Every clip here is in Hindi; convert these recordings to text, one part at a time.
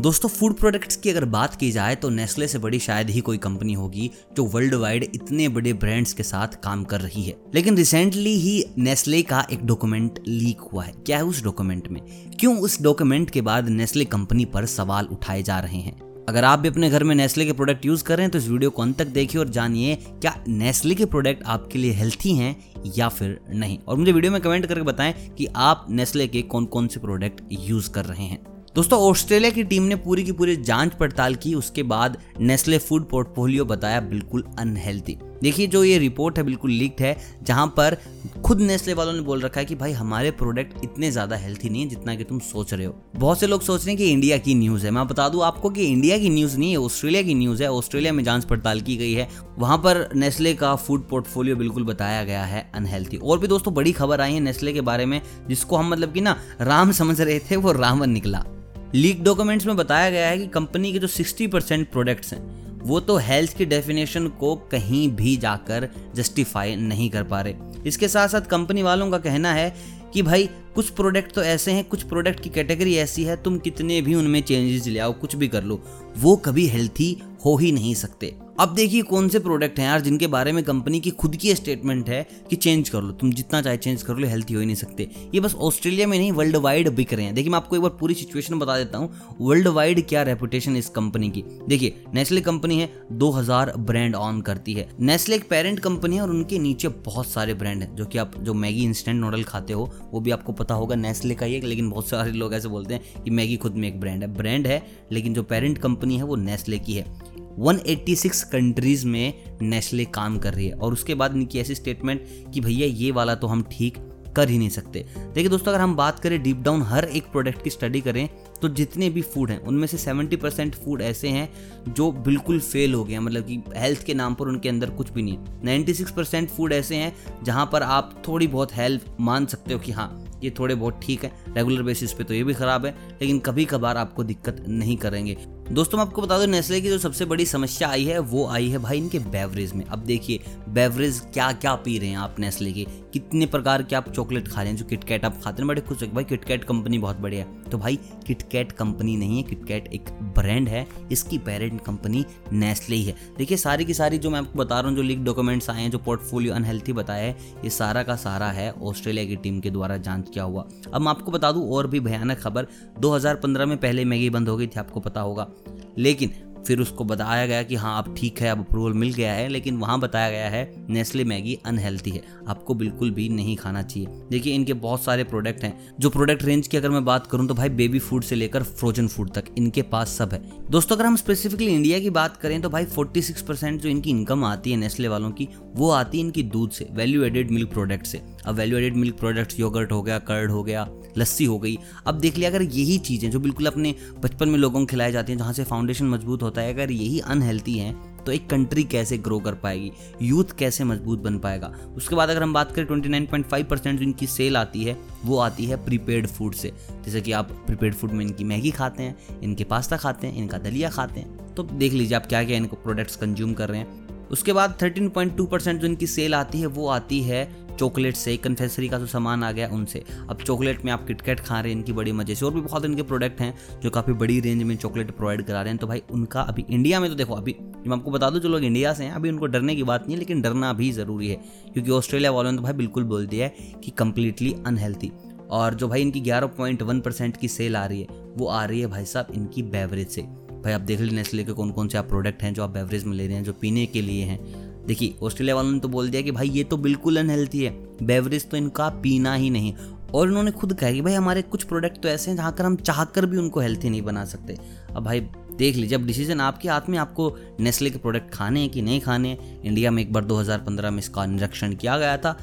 दोस्तों फ़ूड प्रोडक्ट्स की अगर बात की जाए तो नेस्ले से बड़ी शायद ही कोई कंपनी होगी जो वर्ल्ड वाइड इतने बड़े ब्रांड्स के साथ काम कर रही है। लेकिन रिसेंटली ही नेस्ले का एक डॉक्यूमेंट लीक हुआ है। क्या है उस डॉक्यूमेंट में? क्यों उस डॉक्यूमेंट के बाद नेस्ले कंपनी पर सवाल उठाए जा रहे हैं? अगर आप भी अपने घर में नेस्ले के प्रोडक्ट यूज़ कर रहे हैं तो इस वीडियो को अंत तक देखिए और जानिए, क्या नेस्ले के प्रोडक्ट आपके लिए हेल्थी हैं या फिर नहीं? और मुझे वीडियो में कमेंट करके बताएँ कि आप नेस्ले के कौन कौन से प्रोडक्ट यूज़ कर रहे हैं। दोस्तों, ऑस्ट्रेलिया की टीम ने पूरी की पूरी जाँच पड़ताल की, उसके बाद नेस्ले फ़ूड पोर्टफोलियो बताया बिल्कुल अनहेल्थी देखिए, जो ये रिपोर्ट है बिल्कुल लीक्ड है, जहाँ पर खुद नेस्ले वालों ने बोल रखा है कि भाई, हमारे प्रोडक्ट इतने ज़्यादा हेल्थी नहीं है जितना कि तुम सोच रहे हो। बहुत से लोग सोच रहे हैं कि इंडिया की न्यूज़ है। मैं बता दूँ आपको कि इंडिया की न्यूज़ नहीं है, ऑस्ट्रेलिया की न्यूज़ है। ऑस्ट्रेलिया में जाँच पड़ताल की गई है। वहाँ पर नेस्ले का फ़ूड पोर्टफोलियो बिल्कुल बताया गया है अनहेल्थी। और भी दोस्तों, बड़ी खबर आई है नेस्ले के बारे में, जिसको हम मतलब कि ना, राम समझ रहे थे, वो रावण निकला। लीक डॉक्यूमेंट्स में बताया गया है कि कंपनी के जो 60 परसेंट प्रोडक्ट्स हैं, वो तो हेल्थ की डेफिनेशन को कहीं भी जाकर जस्टिफाई नहीं कर पा रहे। इसके साथ साथ कंपनी वालों का कहना है कि भाई कुछ प्रोडक्ट तो ऐसे हैं, कुछ प्रोडक्ट की कैटेगरी ऐसी है, तुम कितने भी उनमें चेंजेस ले आओ, कुछ भी कर लो, वो कभी हेल्थी हो ही नहीं सकते। अब देखिए कौन से प्रोडक्ट हैं यार जिनके बारे में कंपनी की खुद की स्टेटमेंट है कि चेंज कर लो, तुम जितना चाहे चेंज कर लो हेल्थी हो ही नहीं सकते। ये बस ऑस्ट्रेलिया में नहीं वर्ल्ड वाइड बिक रहे हैं। देखिए मैं आपको एक बार पूरी सिचुएशन बता देता हूँ वर्ल्ड वाइड क्या रेपुटेशन इस कंपनी की। देखिए नेस्ले कंपनी है 2000 ब्रांड ऑन करती है। नेस्ले एक पेरेंट कंपनी है और उनके नीचे बहुत सारे ब्रांड है, जो कि आप, जो मैगी इंस्टेंट नूडल खाते हो, वो भी आपको पता होगा नेस्ले का ही लेकिन बहुत सारे लोग ऐसे बोलते हैं कि मैगी खुद में एक ब्रांड है। ब्रांड है, लेकिन जो पेरेंट कंपनी है, वो नेस्ले की है। 186 कंट्रीज़ में नेस्ले काम कर रही है। और उसके बाद इनकी ऐसी स्टेटमेंट कि भैया, ये वाला तो हम ठीक कर ही नहीं सकते। देखिए दोस्तों, अगर हम बात करें डीप डाउन हर एक प्रोडक्ट की स्टडी करें तो जितने भी फ़ूड हैं, उनमें से 70 परसेंट फ़ूड ऐसे हैं जो बिल्कुल फेल हो गए मतलब कि हेल्थ के नाम पर उनके अंदर कुछ भी नहीं है। 96 परसेंट फ़ूड ऐसे हैं जहाँ पर आप थोड़ी बहुत हेल्प मान सकते हो कि हाँ ये थोड़े बहुत ठीक है। रेगुलर बेसिस पे तो ये भी खराब है, लेकिन कभी कभार आपको दिक्कत नहीं करेंगे। दोस्तों, मैं आपको बता दूँ, नेस्ले की जो सबसे बड़ी समस्या आई है, वो आई है भाई इनके बेवरेज में। अब देखिए बेवरेज क्या क्या पी रहे हैं आप नेस्ले के? कितने प्रकार के आप चॉकलेट खा रहे हैं जो किटकैट आप खाते हैं? बड़े खुश भाई किटकैट कंपनी बहुत बढ़िया है। तो भाई किटकैट कंपनी नहीं है किटकैट एक ब्रांड है, इसकी पेरेंट कंपनी नेस्ले ही है। देखिए, सारी की सारी जो मैं आपको बता रहा हूँ, जो लीक डॉक्यूमेंट्स आए हैं, जो पोर्टफोलियो अनहेल्थी बताया है, ये सारा का सारा है ऑस्ट्रेलिया की टीम के द्वारा जाँच किया हुआ। अब मैं आपको बता दूँ, और भी भयानक खबर 2015 में पहले मैगी बंद हो गई थी, आपको पता होगा। लेकिन फिर उसको बताया गया कि हाँ अब ठीक है, अब अप्रूवल मिल गया है, लेकिन वहाँ बताया गया है नेस्ले मैगी अनहेल्थी है। आपको बिल्कुल भी नहीं खाना चाहिए। देखिए, इनके बहुत सारे प्रोडक्ट हैं। जो प्रोडक्ट रेंज की अगर मैं बात करूँ तो भाई बेबी फ़ूड से लेकर फ्रोजन फ़ूड तक, इनके पास सब है। दोस्तों, अगर हम स्पेसिफिकली इंडिया की बात करें तो भाई फोर्टी जो इनकी इनकम आती है नेस्ले वालों की, वो आती है इनकी दूध से वैल्यू एडेड मिल्क प्रोडक्ट से। अब value added milk products yogurt हो गया कर्ड हो गया लस्सी हो गई। अब देख लिया, अगर यही चीज़ें जो बिल्कुल अपने बचपन में लोगों को खिलाई जाती हैं, जहाँ से फाउंडेशन मज़बूत होता है, अगर यही अनहेल्थी हैं तो एक कंट्री कैसे ग्रो कर पाएगी? यूथ कैसे मज़बूत बन पाएगा? उसके बाद अगर हम बात करें 29.5 परसेंट जो इनकी सेल आती है, वो आती है प्रीपेड फ़ूड से। जैसे कि आप प्रीपेड फ़ूड में इनकी मैगी खाते हैं, इनके पास्ता खाते हैं, इनका दलिया खाते हैं। तो देख लीजिए आप क्या क्या इनको प्रोडक्ट्स कंज्यूम कर रहे हैं। उसके बाद 13.2 परसेंट जो इनकी सेल आती है, वो आती है चॉकलेट से कन्फेसरी का जो सामान आ गया उनसे। अब चॉकलेट में आप किटकैट खा रहे हैं, इनकी बड़ी मज़े से। और भी बहुत इनके प्रोडक्ट हैं, जो काफ़ी बड़ी रेंज में चॉकलेट प्रोवाइड करा रहे हैं। तो भाई, उनका अभी इंडिया में तो देखो, अभी मैं आपको बता दूँ, जो लोग इंडिया से हैं, अभी उनको डरने की बात नहीं है, लेकिन डरना भी ज़रूरी है। क्योंकि ऑस्ट्रेलिया वालों ने तो भाई बिल्कुल बोल दिया है कि कंप्लीटली अनहेल्थी और जो भाई इनकी ग्यारह पॉइंट वन परसेंट की सेल आ रही है, वो आ रही है भाई साहब इनकी बेवरेज से। भाई, आप देख लीजिए नेस्ले के कौन कौन से आप प्रोडक्ट हैं, जो आप बेवरेज में ले रहे हैं, जो पीने के लिए हैं। देखिए, ऑस्ट्रेलिया वालों ने तो बोल दिया कि भाई ये तो बिल्कुल अनहेल्थी है। बेवरेज तो इनका पीना ही नहीं। और इन्होंने खुद कहा कि भाई हमारे कुछ प्रोडक्ट तो ऐसे हैं जहाँ कर हम चाह कर भी उनको हेल्थी नहीं बना सकते। अब भाई देख लीजिए, अब डिसीज़न आपके हाथ में, आपको नेस्ले के प्रोडक्ट खाने हैं कि नहीं खाने इंडिया में एक बार 2015 में इसका निरीक्षण किया गया था।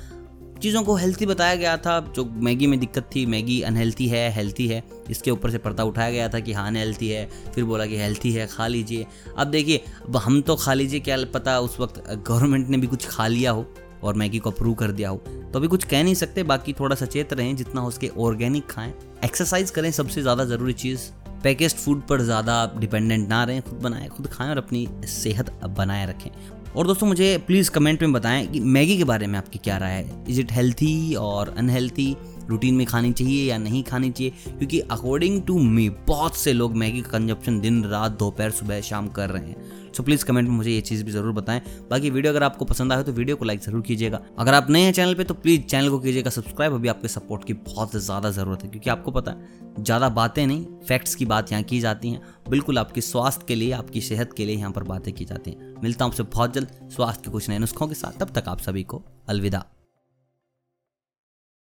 चीज़ों को हेल्थी बताया गया था, जो मैगी में दिक्कत थी, मैगी अनहेल्थी है हेल्थी है, इसके ऊपर से पर्दा उठाया गया था कि हाँ अनहेल्थी है, फिर बोला कि हेल्थी है, खा लीजिए। अब देखिए, अब हम तो खा लीजिए, क्या पता उस वक्त गवर्नमेंट ने भी कुछ खा लिया हो और मैगी को अप्रूव कर दिया हो। तो अभी कुछ कह नहीं सकते, बाकी थोड़ा सचेत रहें, जितना हो उसके ऑर्गेनिक खाएँ। एक्सरसाइज करें सबसे ज़्यादा ज़रूरी चीज़। पैकेज फ़ूड पर ज़्यादा डिपेंडेंट ना रहें, खुद बनाएँ, खुद खाएँ और अपनी सेहत बनाए रखें। और दोस्तों मुझे प्लीज़ कमेंट में बताएँ कि मैगी के बारे में आपकी क्या राय है? इज़ इट हेल्थी और अनहेल्थी रूटीन में खानी चाहिए या नहीं खानी चाहिए, क्योंकि अकॉर्डिंग टू मी बहुत से लोग मैगी का कंजप्शन दिन, रात, दोपहर, सुबह, शाम कर रहे हैं। सो प्लीज़ कमेंट में मुझे ये चीज़ भी ज़रूर बताएँ। बाकी वीडियो अगर आपको पसंद आए तो वीडियो को लाइक ज़रूर कीजिएगा। अगर आप नए हैं चैनल पे तो प्लीज़ चैनल को कीजिएगा सब्सक्राइब अभी आपके सपोर्ट की बहुत ज़्यादा ज़रूरत है, क्योंकि आपको पता है, ज़्यादा बातें नहीं फैक्ट्स की बात यहाँ की जाती हैं। बिल्कुल आपके स्वास्थ्य के लिए, आपकी सेहत के लिए यहाँ पर बातें की जाती हैं। मिलता हूँ आपसे बहुत जल्द, स्वास्थ्य के कुछ नए नुस्खों के साथ। तब तक आप सभी को अलविदा।